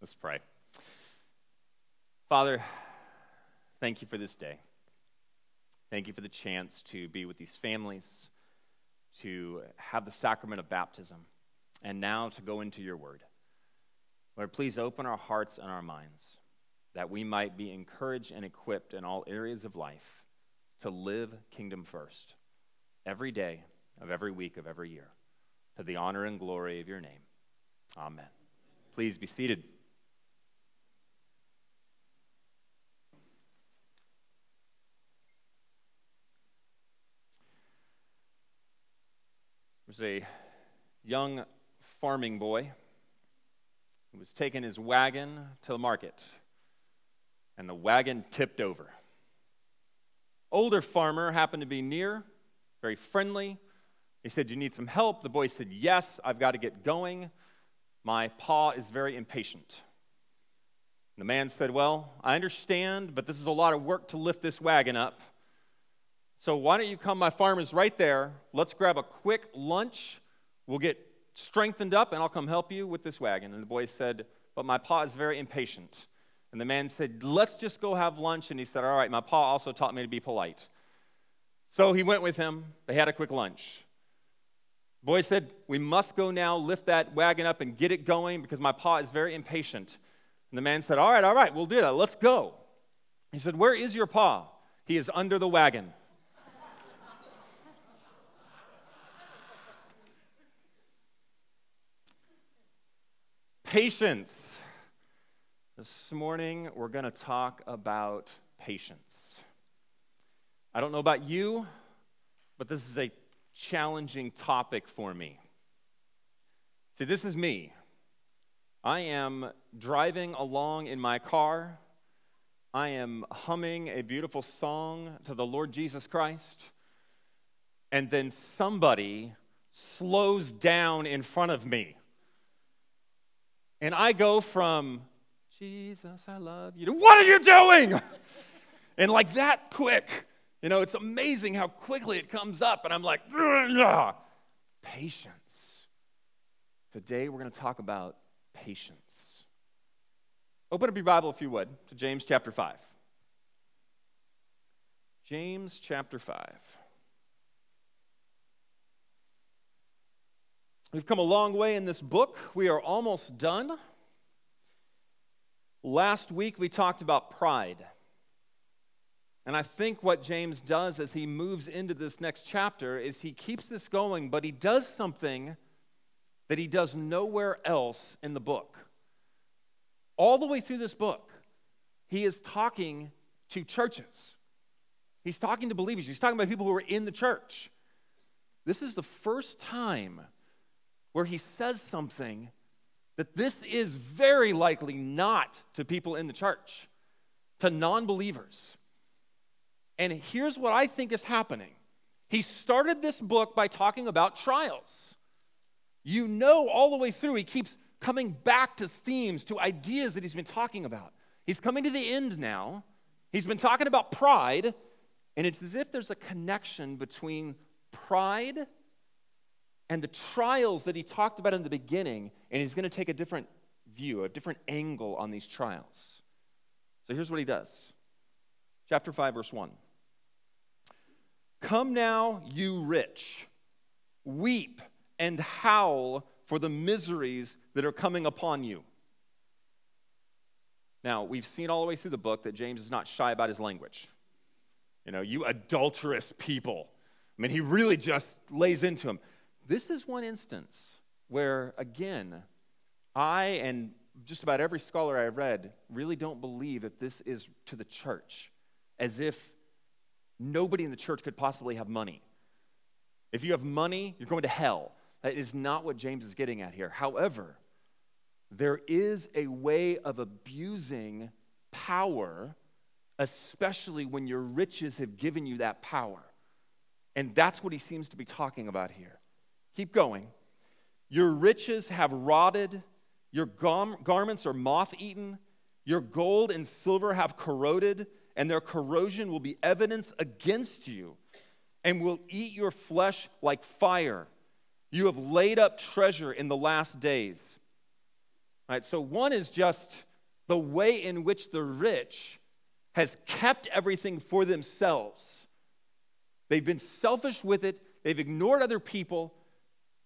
Let's pray. Father, thank you for this day. Thank you for the chance to be with these families, to have the sacrament of baptism, and now to go into your word. Lord, please open our hearts and our minds that we might be encouraged and equipped in all areas of life to live kingdom first every day of every week of every year to the honor and glory of your name. Amen. Please be seated. Was a young farming boy who was taking his wagon to the market, and the wagon tipped over. Older farmer happened to be near, very friendly. He said, You need some help? The boy said, Yes, I've got to get going. My pa is very impatient. The man said, Well, I understand, but this is a lot of work to lift this wagon up. So why don't you come? My farm is right there. Let's grab a quick lunch. We'll get strengthened up, and I'll come help you with this wagon. And the boy said, But my pa is very impatient. And the man said, Let's just go have lunch. And he said, All right, my pa also taught me to be polite. So he went with him. They had a quick lunch. The boy said, We must go now, lift that wagon up and get it going because my pa is very impatient. And the man said, All right, all right, we'll do that. Let's go. He said, Where is your pa? He is under the wagon. Patience. This morning, we're going to talk about patience. I don't know about you, but this is a challenging topic for me. See, this is me. I am driving along in my car. I am humming a beautiful song to the Lord Jesus Christ. And then somebody slows down in front of me. And I go from, Jesus, I love you, to, what are you doing? and like that quick. You know, it's amazing how quickly it comes up. And I'm like, patience. Today we're going to talk about patience. Open up your Bible, if you would, to James chapter 5. James chapter 5. We've come a long way in this book. We are almost done. Last week we talked about pride. And I think what James does as he moves into this next chapter is he keeps this going, but he does something that he does nowhere else in the book. All the way through this book, he is talking to churches. He's talking to believers. He's talking about people who are in the church. This is the first time where he says something that this is very likely not to people in the church, to non believers. And here's what I think is happening. He started this book by talking about trials. You know, all the way through, he keeps coming back to themes, to ideas that he's been talking about. He's coming to the end now. He's been talking about pride, and it's as if there's a connection between pride and the trials that he talked about in the beginning, and he's going to take a different view, a different angle on these trials. So here's what he does. Chapter 5, verse 1. Come now, you rich, weep and howl for the miseries that are coming upon you. Now, we've seen all the way through the book that James is not shy about his language. You know, you adulterous people. I mean, he really just lays into them. This is one instance where, again, I and just about every scholar I've read really don't believe that this is to the church, as if nobody in the church could possibly have money. If you have money, you're going to hell. That is not what James is getting at here. However, there is a way of abusing power, especially when your riches have given you that power. And that's what he seems to be talking about here. Keep going. Your riches have rotted, your garments are moth eaten, your gold and silver have corroded, and their corrosion will be evidence against you and will eat your flesh like fire. You have laid up treasure in the last days. Right? So one is just the way in which the rich has kept everything for themselves. They've been selfish with it, they've ignored other people,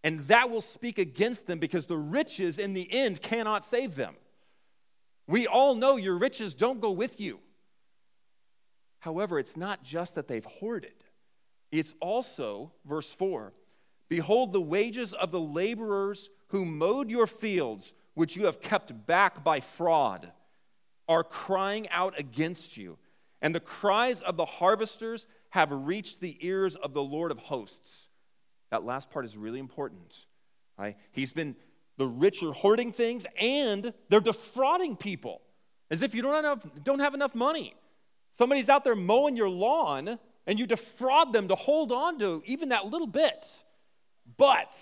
and that will speak against them because the riches in the end cannot save them. We all know your riches don't go with you. However, it's not just that they've hoarded, it's also, verse 4 Behold, the wages of the laborers who mowed your fields, which you have kept back by fraud, are crying out against you. And the cries of the harvesters have reached the ears of the Lord of hosts. That last part is really important. Right? He's been, the rich are hoarding things and they're defrauding people as if you don't have, don't have enough money. Somebody's out there mowing your lawn and you defraud them to hold on to even that little bit. But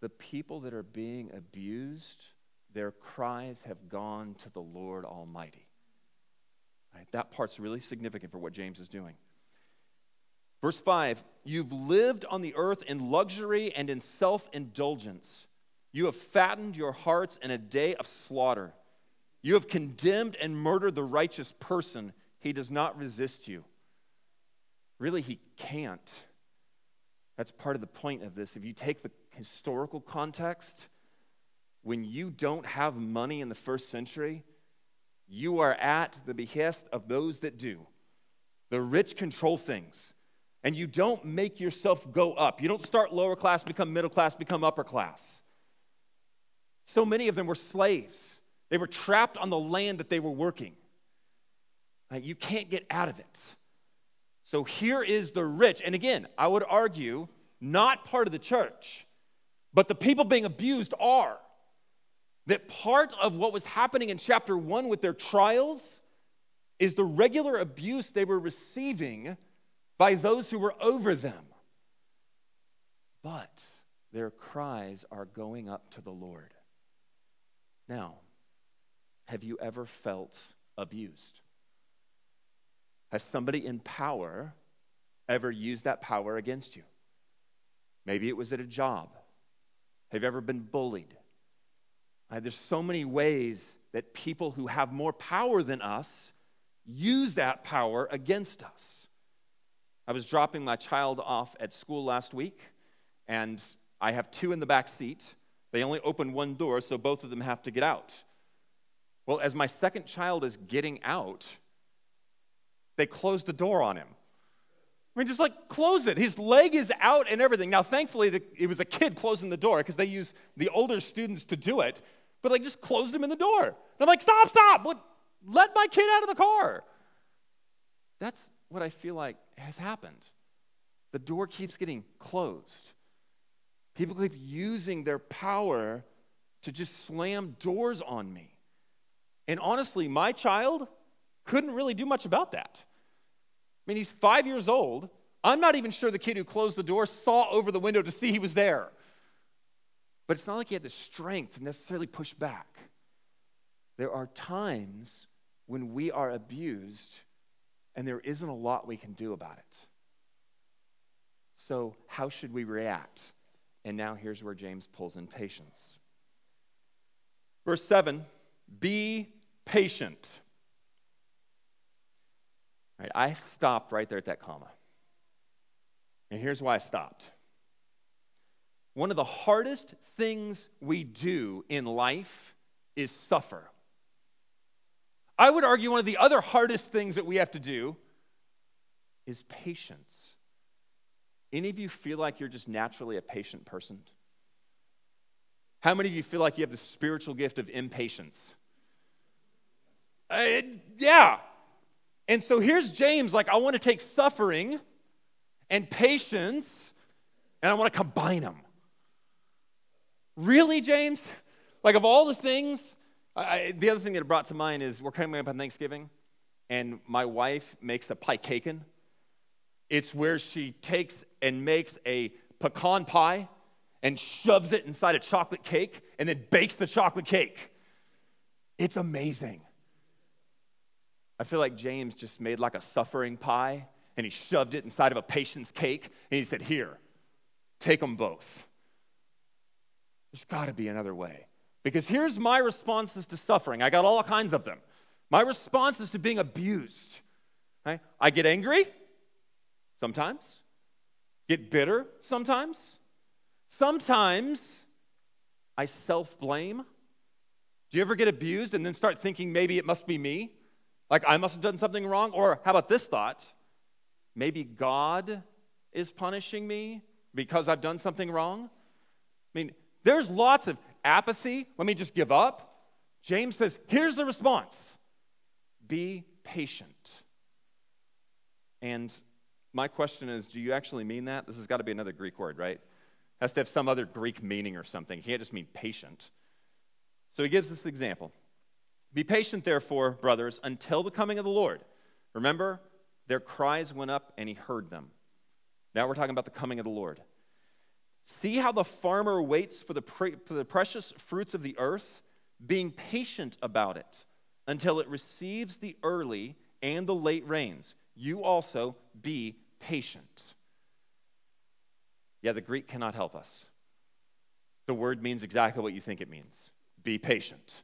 the people that are being abused, their cries have gone to the Lord Almighty. Right? That part's really significant for what James is doing. Verse 5 You've lived on the earth in luxury and in self indulgence. You have fattened your hearts in a day of slaughter. You have condemned and murdered the righteous person. He does not resist you. Really, he can't. That's part of the point of this. If you take the historical context, when you don't have money in the first century, you are at the behest of those that do. The rich control things. And you don't make yourself go up. You don't start lower class, become middle class, become upper class. So many of them were slaves. They were trapped on the land that they were working. You can't get out of it. So here is the rich. And again, I would argue, not part of the church, but the people being abused are. That part of what was happening in chapter one with their trials is the regular abuse they were receiving by those who were over them. But their cries are going up to the Lord. Now, have you ever felt abused? Has somebody in power ever used that power against you? Maybe it was at a job. Have you ever been bullied? Uh, there's so many ways that people who have more power than us use that power against us. I was dropping my child off at school last week, and I have two in the back seat. They only open one door, so both of them have to get out. Well, as my second child is getting out, they close the door on him. I mean, just like close it. His leg is out and everything. Now, thankfully, the, it was a kid closing the door because they use the older students to do it, but like just closed him in the door. And I'm like, stop, stop, let, let my kid out of the car. That's what I feel like has happened. The door keeps getting closed. People keep using their power to just slam doors on me. And honestly, my child, couldn't really do much about that. I mean, he's five years old. I'm not even sure the kid who closed the door saw over the window to see he was there. But it's not like he had the strength to necessarily push back. There are times when we are abused and there isn't a lot we can do about it. So, how should we react? And now here's where James pulls in patience. Verse 7 Be patient. Right, I stopped right there at that comma. And here's why I stopped. One of the hardest things we do in life is suffer. I would argue one of the other hardest things that we have to do is patience. Any of you feel like you're just naturally a patient person? How many of you feel like you have the spiritual gift of impatience? Uh, yeah, and so here's James like, I want to take suffering and patience and I want to combine them. Really, James? Like, of all the things, I, the other thing that it brought to mind is we're coming up on Thanksgiving, and my wife makes a pie cakein. It's where she takes and makes a pecan pie and shoves it inside a chocolate cake and then bakes the chocolate cake. It's amazing. I feel like James just made like a suffering pie and he shoved it inside of a patient's cake and he said, Here, take them both. There's got to be another way. Because here's my responses to suffering. I got all kinds of them. My response is to being abused. Right? I get angry sometimes, get bitter sometimes. Sometimes I self blame. Do you ever get abused and then start thinking maybe it must be me? Like I must have done something wrong? Or how about this thought? Maybe God is punishing me because I've done something wrong? I mean, there's lots of apathy. Let me just give up. James says, here's the response be patient. And my question is do you actually mean that? This has got to be another Greek word, right? Has to have some other Greek meaning or something. He can't just mean patient. So he gives this example Be patient, therefore, brothers, until the coming of the Lord. Remember, their cries went up and he heard them. Now we're talking about the coming of the Lord. See how the farmer waits for the, pre- for the precious fruits of the earth, being patient about it until it receives the early and the late rains. You also be patient. Yeah, the Greek cannot help us. The word means exactly what you think it means be patient.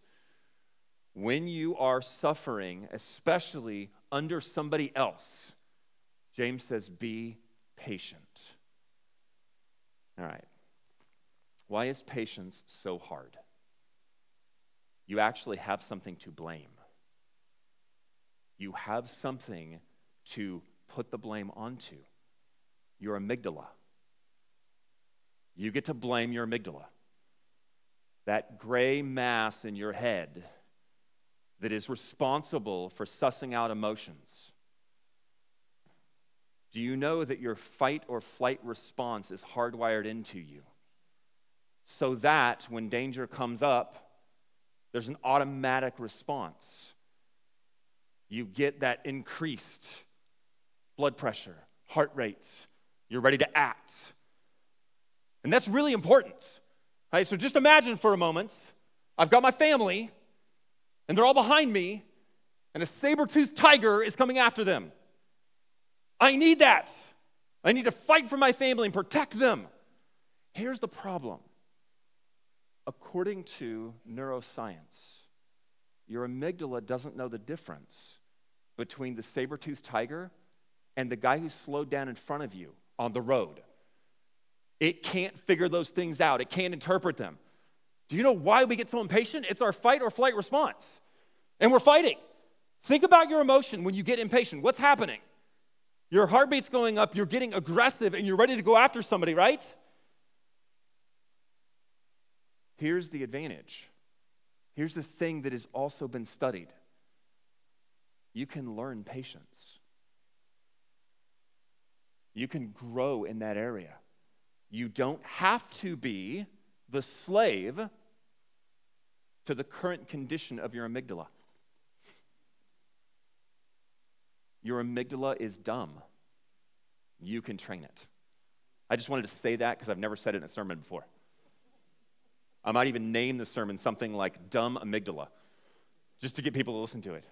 When you are suffering, especially under somebody else, James says, be patient. All right. Why is patience so hard? You actually have something to blame. You have something to put the blame onto your amygdala. You get to blame your amygdala. That gray mass in your head that is responsible for sussing out emotions. Do you know that your fight or flight response is hardwired into you? So that when danger comes up, there's an automatic response. You get that increased blood pressure, heart rate. You're ready to act. And that's really important. Right? So just imagine for a moment I've got my family, and they're all behind me, and a saber toothed tiger is coming after them. I need that. I need to fight for my family and protect them. Here's the problem according to neuroscience, your amygdala doesn't know the difference between the saber toothed tiger and the guy who slowed down in front of you on the road. It can't figure those things out, it can't interpret them. Do you know why we get so impatient? It's our fight or flight response. And we're fighting. Think about your emotion when you get impatient. What's happening? Your heartbeat's going up, you're getting aggressive, and you're ready to go after somebody, right? Here's the advantage. Here's the thing that has also been studied you can learn patience. You can grow in that area. You don't have to be the slave to the current condition of your amygdala. Your amygdala is dumb. You can train it. I just wanted to say that because I've never said it in a sermon before. I might even name the sermon something like Dumb Amygdala, just to get people to listen to it.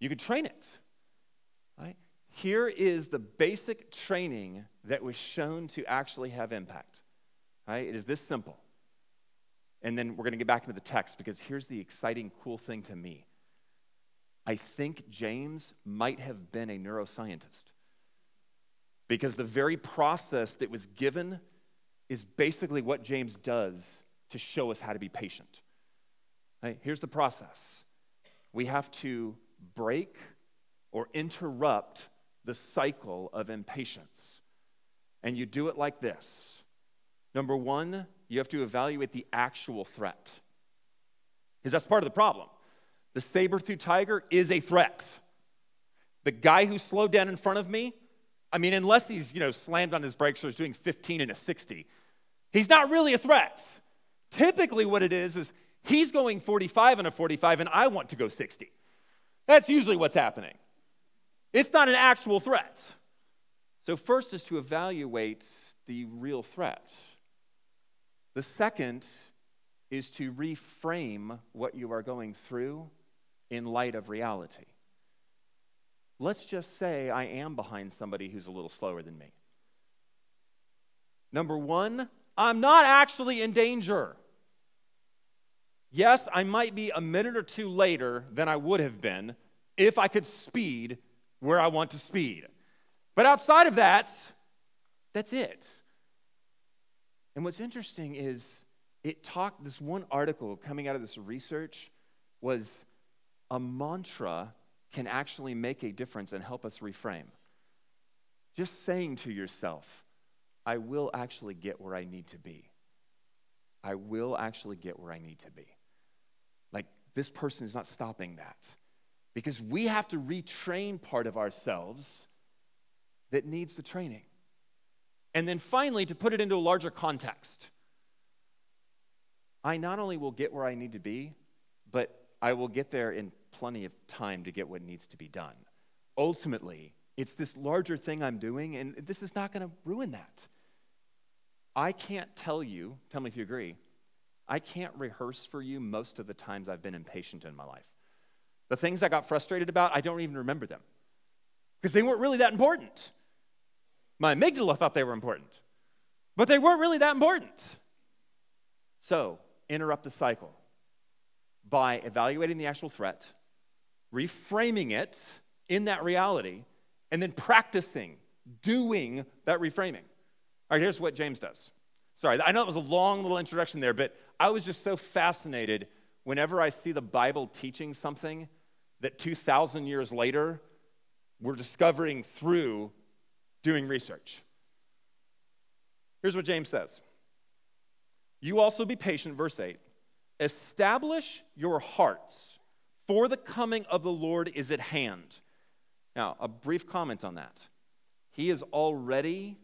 You can train it. Right? Here is the basic training that was shown to actually have impact. Right? It is this simple. And then we're going to get back into the text because here's the exciting, cool thing to me. I think James might have been a neuroscientist because the very process that was given is basically what James does to show us how to be patient. Right? Here's the process we have to break or interrupt the cycle of impatience. And you do it like this number one, you have to evaluate the actual threat, because that's part of the problem. The saber tooth tiger is a threat. The guy who slowed down in front of me, I mean, unless he's, you know, slammed on his brakes or is doing 15 in a 60, he's not really a threat. Typically, what it is is he's going 45 in a 45 and I want to go 60. That's usually what's happening. It's not an actual threat. So, first is to evaluate the real threat. The second is to reframe what you are going through in light of reality. Let's just say I am behind somebody who's a little slower than me. Number one, I'm not actually in danger. Yes, I might be a minute or two later than I would have been if I could speed where I want to speed. But outside of that, that's it. And what's interesting is it talked, this one article coming out of this research was a mantra can actually make a difference and help us reframe. Just saying to yourself, I will actually get where I need to be. I will actually get where I need to be. Like, this person is not stopping that because we have to retrain part of ourselves that needs the training. And then finally, to put it into a larger context, I not only will get where I need to be, but I will get there in plenty of time to get what needs to be done. Ultimately, it's this larger thing I'm doing, and this is not going to ruin that. I can't tell you, tell me if you agree, I can't rehearse for you most of the times I've been impatient in my life. The things I got frustrated about, I don't even remember them because they weren't really that important. My amygdala thought they were important, but they weren't really that important. So, interrupt the cycle by evaluating the actual threat, reframing it in that reality, and then practicing doing that reframing. All right, here's what James does. Sorry, I know it was a long little introduction there, but I was just so fascinated whenever I see the Bible teaching something that 2,000 years later we're discovering through doing research. Here's what James says You also be patient, verse 8. Establish your hearts, for the coming of the Lord is at hand. Now, a brief comment on that. He has already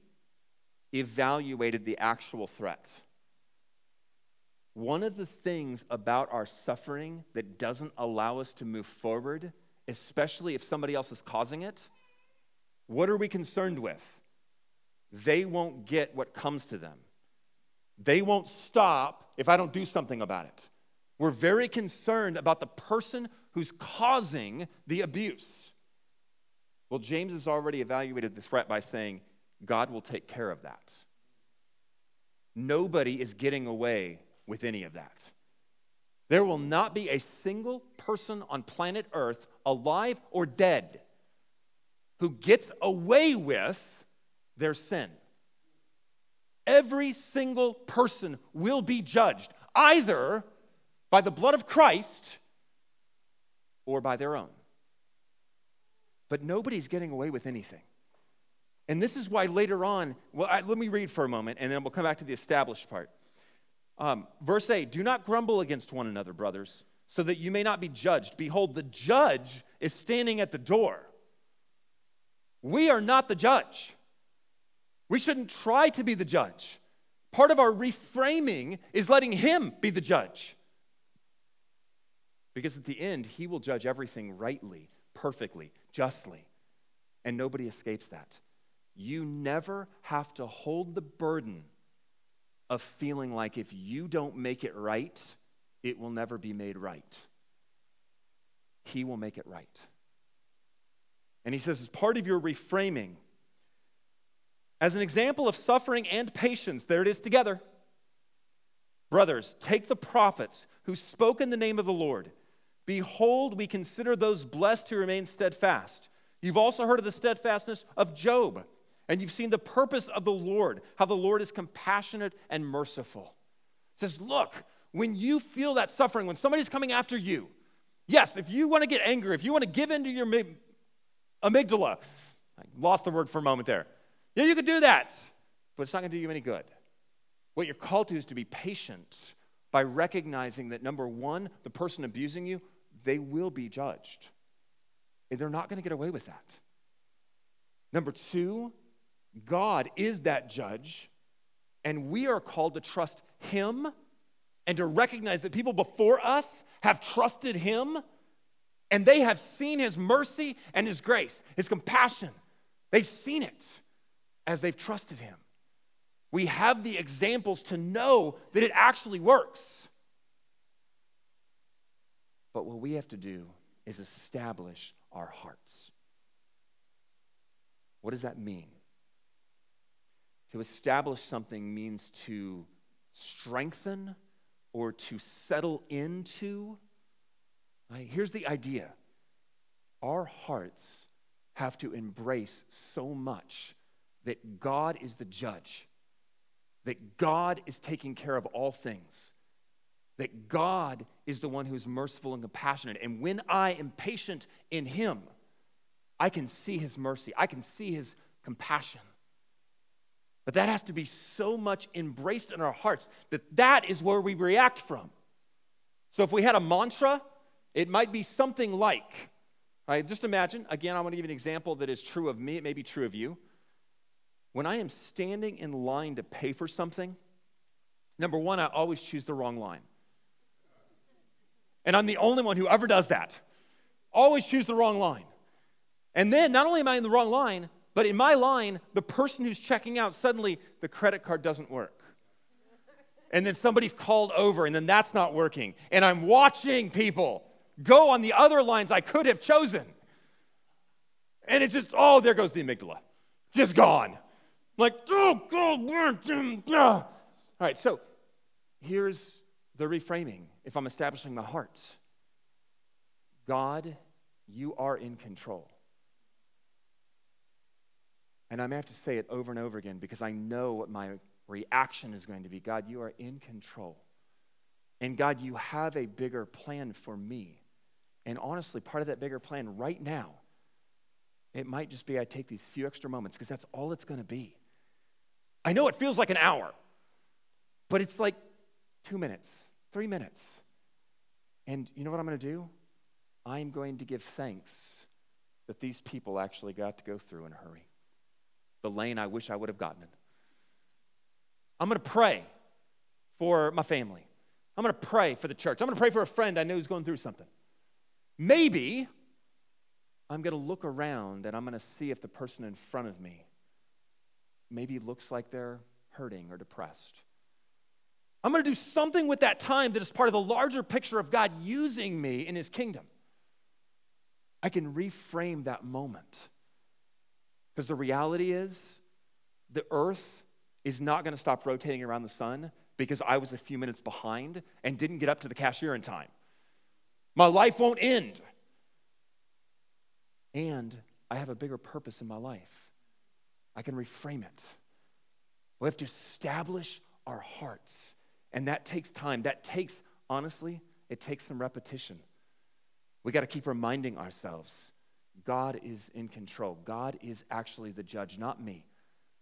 evaluated the actual threat. One of the things about our suffering that doesn't allow us to move forward, especially if somebody else is causing it, what are we concerned with? They won't get what comes to them. They won't stop if I don't do something about it. We're very concerned about the person who's causing the abuse. Well, James has already evaluated the threat by saying, God will take care of that. Nobody is getting away with any of that. There will not be a single person on planet Earth, alive or dead, who gets away with their sin. Every single person will be judged either by the blood of Christ or by their own. But nobody's getting away with anything. And this is why later on, well, I, let me read for a moment and then we'll come back to the established part. Um, verse 8 Do not grumble against one another, brothers, so that you may not be judged. Behold, the judge is standing at the door. We are not the judge. We shouldn't try to be the judge. Part of our reframing is letting him be the judge. Because at the end, he will judge everything rightly, perfectly, justly, and nobody escapes that. You never have to hold the burden of feeling like if you don't make it right, it will never be made right. He will make it right. And he says, as part of your reframing, as an example of suffering and patience, there it is together. Brothers, take the prophets who spoke in the name of the Lord. Behold, we consider those blessed who remain steadfast. You've also heard of the steadfastness of Job and you've seen the purpose of the Lord, how the Lord is compassionate and merciful. It says, look, when you feel that suffering, when somebody's coming after you, yes, if you want to get angry, if you want to give in to your amygdala, I lost the word for a moment there. Yeah, you could do that, but it's not going to do you any good. What you're called to is to be patient by recognizing that number one, the person abusing you, they will be judged. And they're not going to get away with that. Number two, God is that judge, and we are called to trust Him and to recognize that people before us have trusted Him and they have seen His mercy and His grace, His compassion. They've seen it as they've trusted Him. We have the examples to know that it actually works. But what we have to do is establish our hearts. What does that mean? To establish something means to strengthen or to settle into. Right? Here's the idea our hearts have to embrace so much that God is the judge, that God is taking care of all things, that God is the one who's merciful and compassionate. And when I am patient in Him, I can see His mercy, I can see His compassion. But that has to be so much embraced in our hearts that that is where we react from. So if we had a mantra, it might be something like, right, just imagine, again, I want to give an example that is true of me, it may be true of you. When I am standing in line to pay for something, number one, I always choose the wrong line. And I'm the only one who ever does that. Always choose the wrong line. And then not only am I in the wrong line, but in my line, the person who's checking out, suddenly the credit card doesn't work. And then somebody's called over, and then that's not working. And I'm watching people go on the other lines I could have chosen. And it's just, oh, there goes the amygdala. Just gone. Like, oh, all right, so here's the reframing if I'm establishing my heart God, you are in control. And I may have to say it over and over again because I know what my reaction is going to be. God, you are in control. And God, you have a bigger plan for me. And honestly, part of that bigger plan right now, it might just be I take these few extra moments because that's all it's going to be. I know it feels like an hour, but it's like two minutes, three minutes. And you know what I'm going to do? I'm going to give thanks that these people actually got to go through in a hurry the lane I wish I would have gotten in. I'm going to pray for my family. I'm going to pray for the church. I'm going to pray for a friend I know who's going through something. Maybe I'm going to look around and I'm going to see if the person in front of me maybe looks like they're hurting or depressed. I'm going to do something with that time that is part of the larger picture of God using me in his kingdom. I can reframe that moment. Because the reality is, the earth is not going to stop rotating around the sun because I was a few minutes behind and didn't get up to the cashier in time. My life won't end. And I have a bigger purpose in my life. I can reframe it. We have to establish our hearts. And that takes time. That takes, honestly, it takes some repetition. We got to keep reminding ourselves God is in control. God is actually the judge, not me.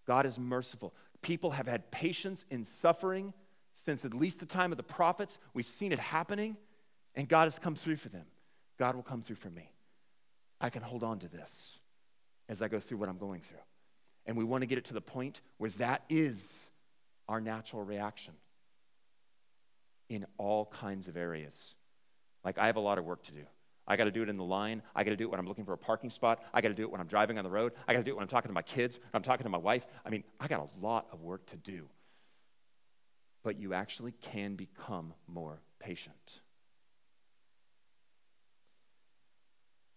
God is merciful. People have had patience in suffering since at least the time of the prophets. We've seen it happening, and God has come through for them. God will come through for me. I can hold on to this as I go through what I'm going through. And we want to get it to the point where that is our natural reaction in all kinds of areas. Like, I have a lot of work to do. I got to do it in the line. I got to do it when I'm looking for a parking spot. I got to do it when I'm driving on the road. I got to do it when I'm talking to my kids, I'm talking to my wife. I mean, I got a lot of work to do. But you actually can become more patient.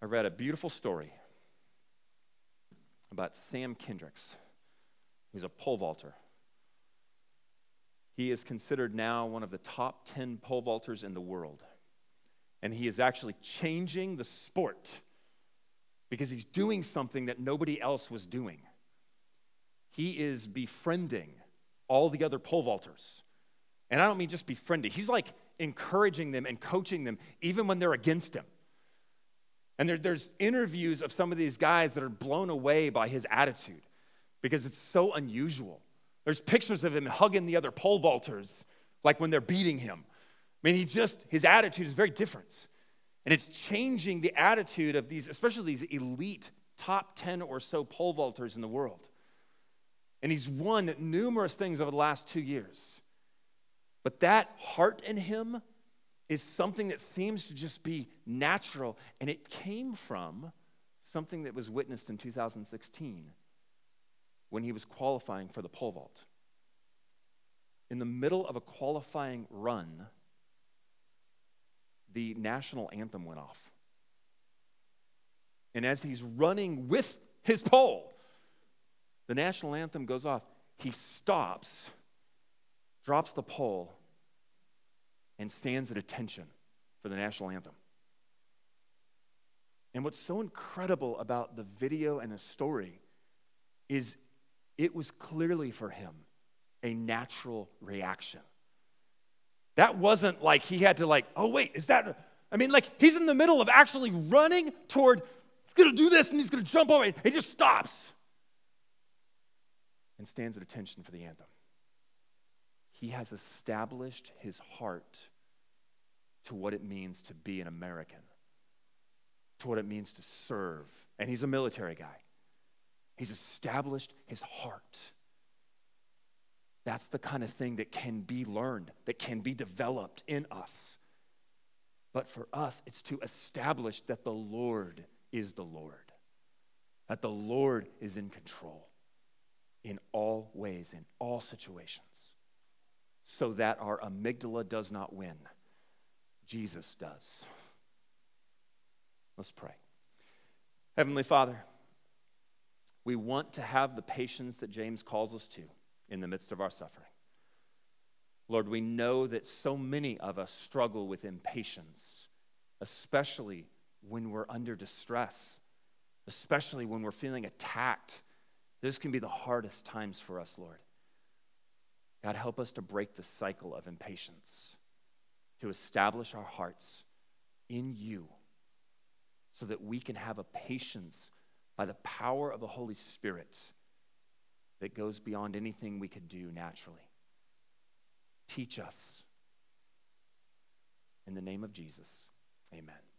I read a beautiful story about Sam Kendricks. He's a pole vaulter. He is considered now one of the top 10 pole vaulters in the world and he is actually changing the sport because he's doing something that nobody else was doing. He is befriending all the other pole vaulters. And I don't mean just befriending, he's like encouraging them and coaching them even when they're against him. And there, there's interviews of some of these guys that are blown away by his attitude because it's so unusual. There's pictures of him hugging the other pole vaulters, like when they're beating him. I mean, he just, his attitude is very different. And it's changing the attitude of these, especially these elite top 10 or so pole vaulters in the world. And he's won numerous things over the last two years. But that heart in him is something that seems to just be natural. And it came from something that was witnessed in 2016 when he was qualifying for the pole vault. In the middle of a qualifying run, the national anthem went off. And as he's running with his pole, the national anthem goes off. He stops, drops the pole, and stands at attention for the national anthem. And what's so incredible about the video and the story is it was clearly for him a natural reaction. That wasn't like he had to like, oh wait, is that I mean like he's in the middle of actually running toward he's going to do this and he's going to jump over it. He just stops and stands at attention for the anthem. He has established his heart to what it means to be an American, to what it means to serve. And he's a military guy. He's established his heart. That's the kind of thing that can be learned, that can be developed in us. But for us, it's to establish that the Lord is the Lord, that the Lord is in control in all ways, in all situations, so that our amygdala does not win. Jesus does. Let's pray. Heavenly Father, we want to have the patience that James calls us to in the midst of our suffering. Lord, we know that so many of us struggle with impatience, especially when we're under distress, especially when we're feeling attacked. This can be the hardest times for us, Lord. God, help us to break the cycle of impatience, to establish our hearts in you so that we can have a patience by the power of the Holy Spirit that goes beyond anything we could do naturally. Teach us. In the name of Jesus, amen.